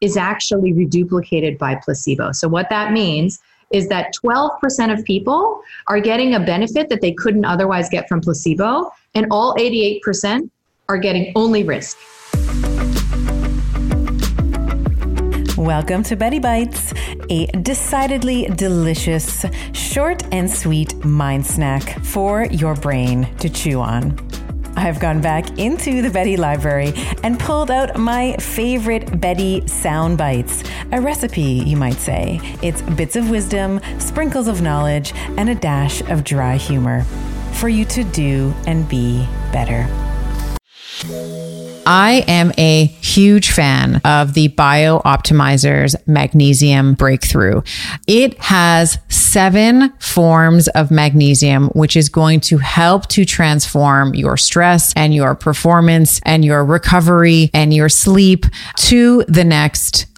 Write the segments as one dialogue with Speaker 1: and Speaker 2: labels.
Speaker 1: is actually reduplicated by placebo. So, what that means is that 12% of people are getting a benefit that they couldn't otherwise get from placebo, and all 88% are getting only risk.
Speaker 2: Welcome to Betty Bites, a decidedly delicious, short and sweet mind snack for your brain to chew on. I've gone back into the Betty library and pulled out my favorite Betty sound bites. A recipe, you might say. It's bits of wisdom, sprinkles of knowledge, and a dash of dry humor for you to do and be better. I am a huge fan of the BiOptimizers Magnesium Breakthrough. It has seven forms of magnesium, which is going to help to transform your stress and your performance and your recovery and your sleep to the next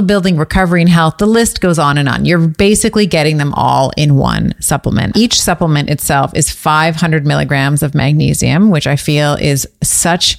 Speaker 2: building, recovery, and health. The list goes on and on. You're basically getting them all in one supplement. Each supplement itself is 500 milligrams of magnesium, which I feel is such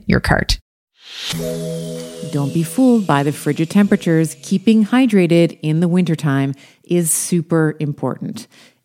Speaker 2: your cart. Don't be fooled by the frigid temperatures. Keeping hydrated in the wintertime is super important.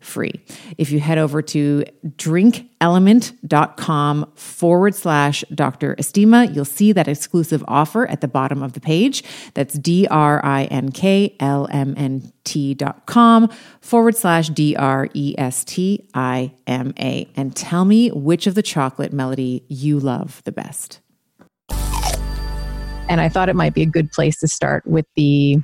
Speaker 2: free. If you head over to drinkLMNT.com forward slash Dr. Estima, you'll see that exclusive offer at the bottom of the page. That's D R I N K L M N T dot com forward slash D R E S T I M A. And tell me which of the chocolate melody you love the best. And I thought it might be a good place to start with the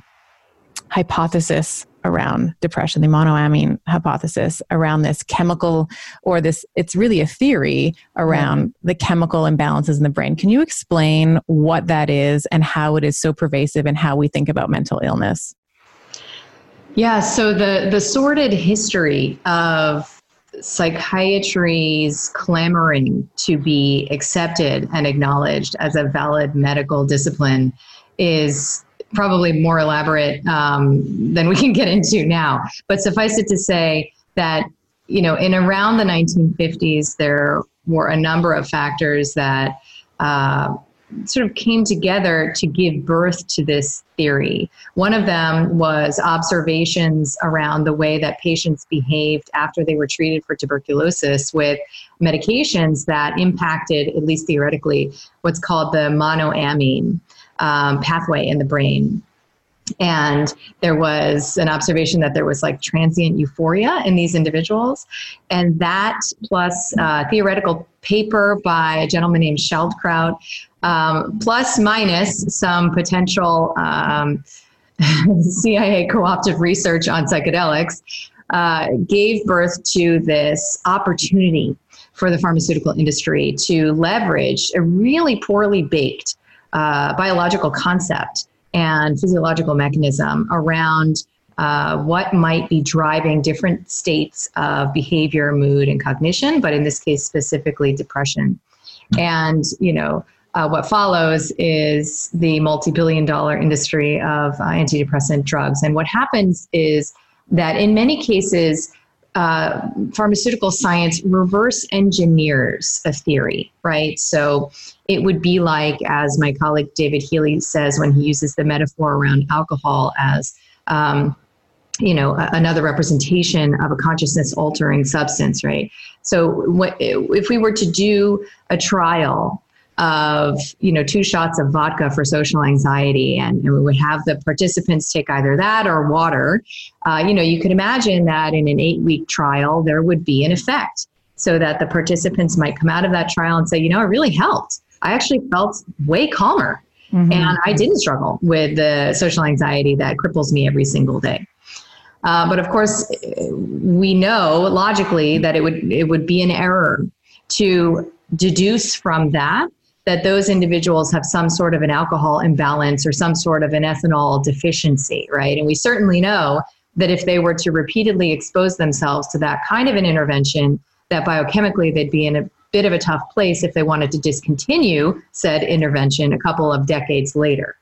Speaker 2: hypothesis around depression, the monoamine hypothesis around this chemical or this, it's really a theory around the chemical imbalances in the brain. Can you explain what that is and how it is so pervasive and how we think about mental illness?
Speaker 1: Yeah, so the, the sordid history of psychiatry's clamoring to be accepted and acknowledged as a valid medical discipline is probably more elaborate um, than we can get into now. But suffice it to say that you know in around the 1950s there were a number of factors that uh, sort of came together to give birth to this theory. One of them was observations around the way that patients behaved after they were treated for tuberculosis with medications that impacted, at least theoretically, what's called the monoamine um, pathway in the brain. And there was an observation that there was like transient euphoria in these individuals. And that plus uh, theoretical paper by a gentleman named Schildkraut um, plus minus some potential um, CIA co opted research on psychedelics, uh, gave birth to this opportunity for the pharmaceutical industry to leverage a really poorly baked uh, biological concept and physiological mechanism around uh, what might be driving different states of behavior, mood, and cognition, but in this case, specifically depression. And, you know, uh, what follows is the multi billion dollar industry of uh, antidepressant drugs. And what happens is that in many cases, uh, pharmaceutical science reverse engineers a theory, right? So it would be like, as my colleague David Healy says when he uses the metaphor around alcohol as, um, you know, a, another representation of a consciousness altering substance, right? So what, if we were to do a trial of you know two shots of vodka for social anxiety. And, and we would have the participants take either that or water. Uh, you know you could imagine that in an eight week trial there would be an effect so that the participants might come out of that trial and say you know it really helped. I actually felt way calmer. Mm-hmm. and i didn't struggle with the social anxiety that cripples me every single day. Uh, but of course we know logically that it would it would be an error to deduce from that that those individuals have some sort of an alcohol imbalance or some sort of an ethanol deficiency, right? And we certainly know that if they were to repeatedly expose themselves to that kind of an intervention, that biochemically they'd be in a bit of a tough place if they wanted to discontinue said intervention a couple of decades later,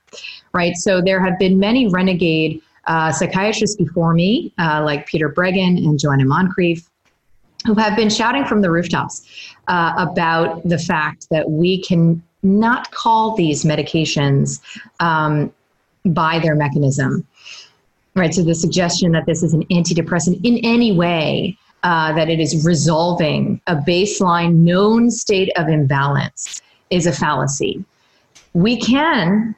Speaker 1: right? So there have been many renegade uh, psychiatrists before me, uh, like Peter Breggin and Joanna Moncrieff, who have been shouting from the rooftops uh, about the fact that we can not call these medications um, by their mechanism. Right, so the suggestion that this is an antidepressant in any way, uh, that it is resolving a baseline known state of imbalance, is a fallacy. We can,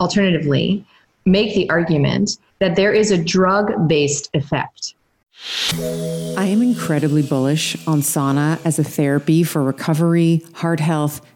Speaker 1: alternatively, make the argument that there is a drug based effect
Speaker 2: I am incredibly bullish on sauna as a therapy for recovery, heart health,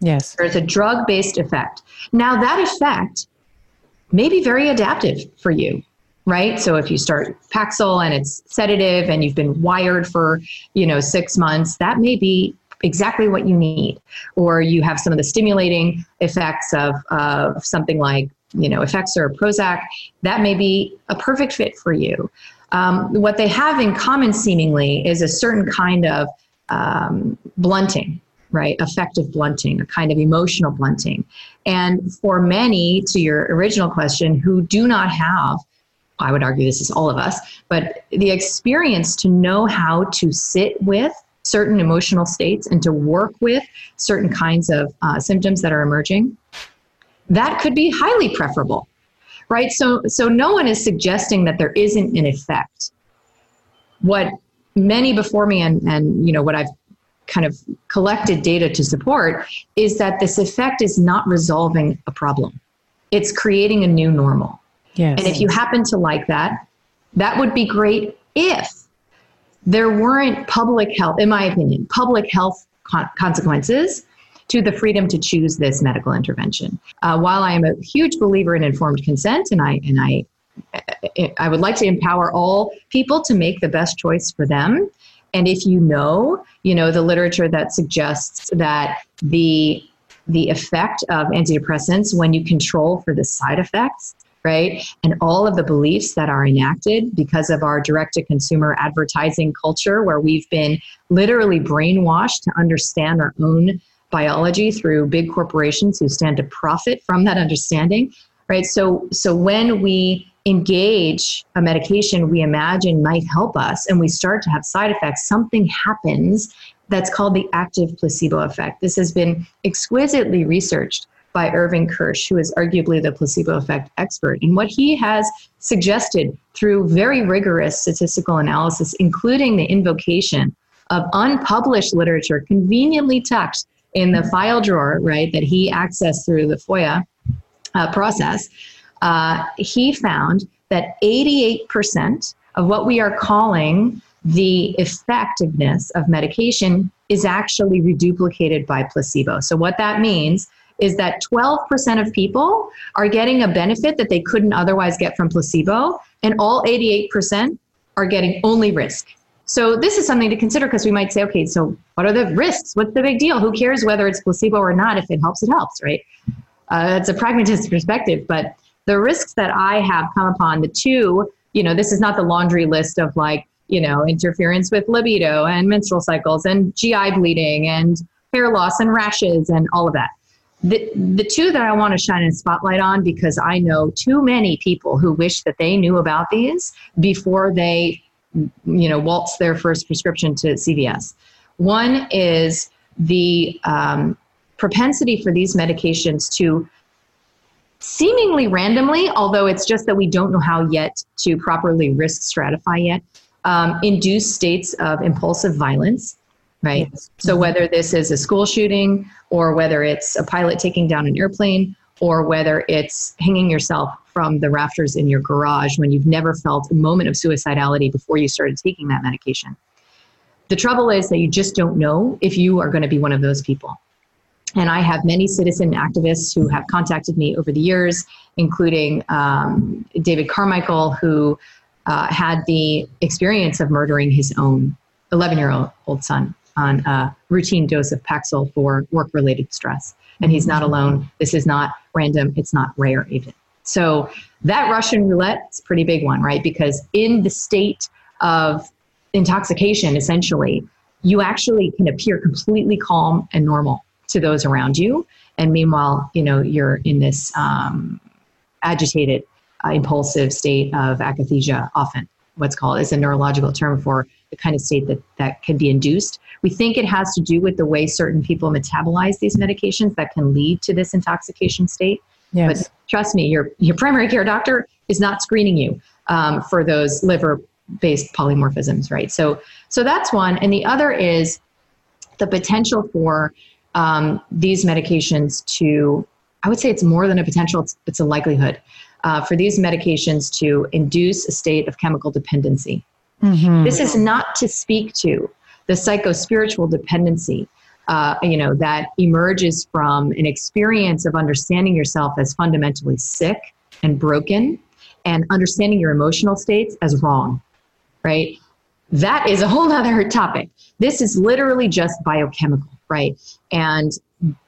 Speaker 2: Yes.
Speaker 1: There's a drug based effect. Now, that effect may be very adaptive for you right so if you start paxil and it's sedative and you've been wired for you know six months that may be exactly what you need or you have some of the stimulating effects of, of something like you know Effexor or prozac that may be a perfect fit for you um, what they have in common seemingly is a certain kind of um, blunting right? Affective blunting, a kind of emotional blunting. And for many, to your original question, who do not have, I would argue this is all of us, but the experience to know how to sit with certain emotional states and to work with certain kinds of uh, symptoms that are emerging, that could be highly preferable, right? So, so no one is suggesting that there isn't an effect. What many before me and, and you know what I've kind of collected data to support is that this effect is not resolving a problem. It's creating a new normal.
Speaker 2: Yes.
Speaker 1: And if you happen to like that, that would be great if there weren't public health, in my opinion, public health con- consequences to the freedom to choose this medical intervention. Uh, while I am a huge believer in informed consent, and I and I I would like to empower all people to make the best choice for them. And if you know, you know the literature that suggests that the the effect of antidepressants when you control for the side effects right? And all of the beliefs that are enacted because of our direct to consumer advertising culture, where we've been literally brainwashed to understand our own biology through big corporations who stand to profit from that understanding, right? So, so when we engage a medication we imagine might help us and we start to have side effects, something happens that's called the active placebo effect. This has been exquisitely researched by Irving Kirsch, who is arguably the placebo effect expert. And what he has suggested through very rigorous statistical analysis, including the invocation of unpublished literature conveniently tucked in the file drawer, right, that he accessed through the FOIA uh, process, uh, he found that 88% of what we are calling the effectiveness of medication is actually reduplicated by placebo. So, what that means is that 12% of people are getting a benefit that they couldn't otherwise get from placebo, and all 88% are getting only risk. So this is something to consider because we might say, okay, so what are the risks? What's the big deal? Who cares whether it's placebo or not? If it helps, it helps, right? Uh, it's a pragmatist perspective, but the risks that I have come upon, the two, you know, this is not the laundry list of like, you know, interference with libido and menstrual cycles and GI bleeding and hair loss and rashes and all of that the, the two that I want to shine a spotlight on because I know too many people who wish that they knew about these before they, you know, waltz their first prescription to CVS. One is the um, propensity for these medications to seemingly randomly, although it's just that we don't know how yet to properly risk stratify yet, um, induce states of impulsive violence right? Yes. So whether this is a school shooting or whether it's a pilot taking down an airplane or whether it's hanging yourself from the rafters in your garage when you've never felt a moment of suicidality before you started taking that medication. The trouble is that you just don't know if you are going to be one of those people. And I have many citizen activists who have contacted me over the years, including um, David Carmichael, who uh, had the experience of murdering his own 11 year old son on a routine dose of Paxil for work related stress. And he's not alone. This is not random, it's not rare even. So that Russian roulette is a pretty big one, right? Because in the state of intoxication, essentially, you actually can appear completely calm and normal to those around you. And meanwhile, you know, you're in this um, agitated, uh, impulsive state of akathisia, often what's called is a neurological term for the kind of state that, that can be induced. We think it has to do with the way certain people metabolize these medications that can lead to this intoxication state. Yes. But trust me, your, your primary care doctor is not screening you um, for those liver based polymorphisms, right? So, so that's one. And the other is the potential for um, these medications to, I would say it's more than a potential, it's, it's a likelihood uh, for these medications to induce a state of chemical dependency. Mm-hmm. This is not to speak to the psychospiritual dependency, uh, you know, that emerges from an experience of understanding yourself as fundamentally sick and broken, and understanding your emotional states as wrong, right? That is a whole other topic. This is literally just biochemical, right? And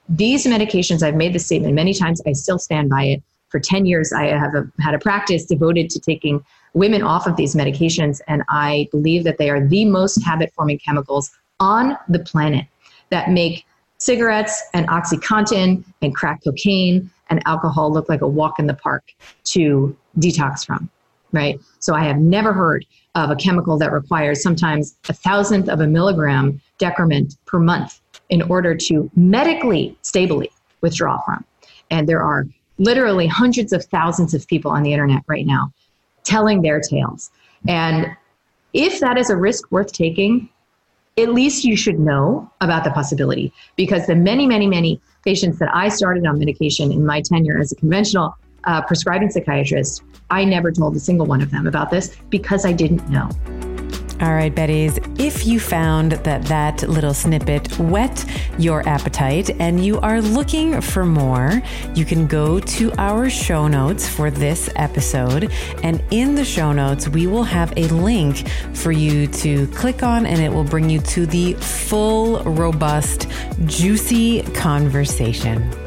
Speaker 1: these medications, I've made the statement many times, I still stand by it. For 10 years, I have a, had a practice devoted to taking women off of these medications. And I believe that they are the most habit forming chemicals on the planet that make cigarettes and Oxycontin and crack cocaine and alcohol look like a walk in the park to detox from, right? So I have never heard of a chemical that requires sometimes a thousandth of a milligram decrement per month in order to medically stably withdraw from. And there are literally hundreds of thousands of people on the internet right now telling their tales. And if that is a risk worth taking, at least you should know about the possibility because the many, many, many patients that I started on medication in my tenure as a conventional uh, prescribing psychiatrist, I never told a single one of them about this because I didn't know.
Speaker 2: All right, Betties, if you found that that little snippet whet your appetite and you are looking for more, you can go to our show notes for this episode. And in the show notes, we will have a link for you to click on, and it will bring you to the full, robust, juicy conversation.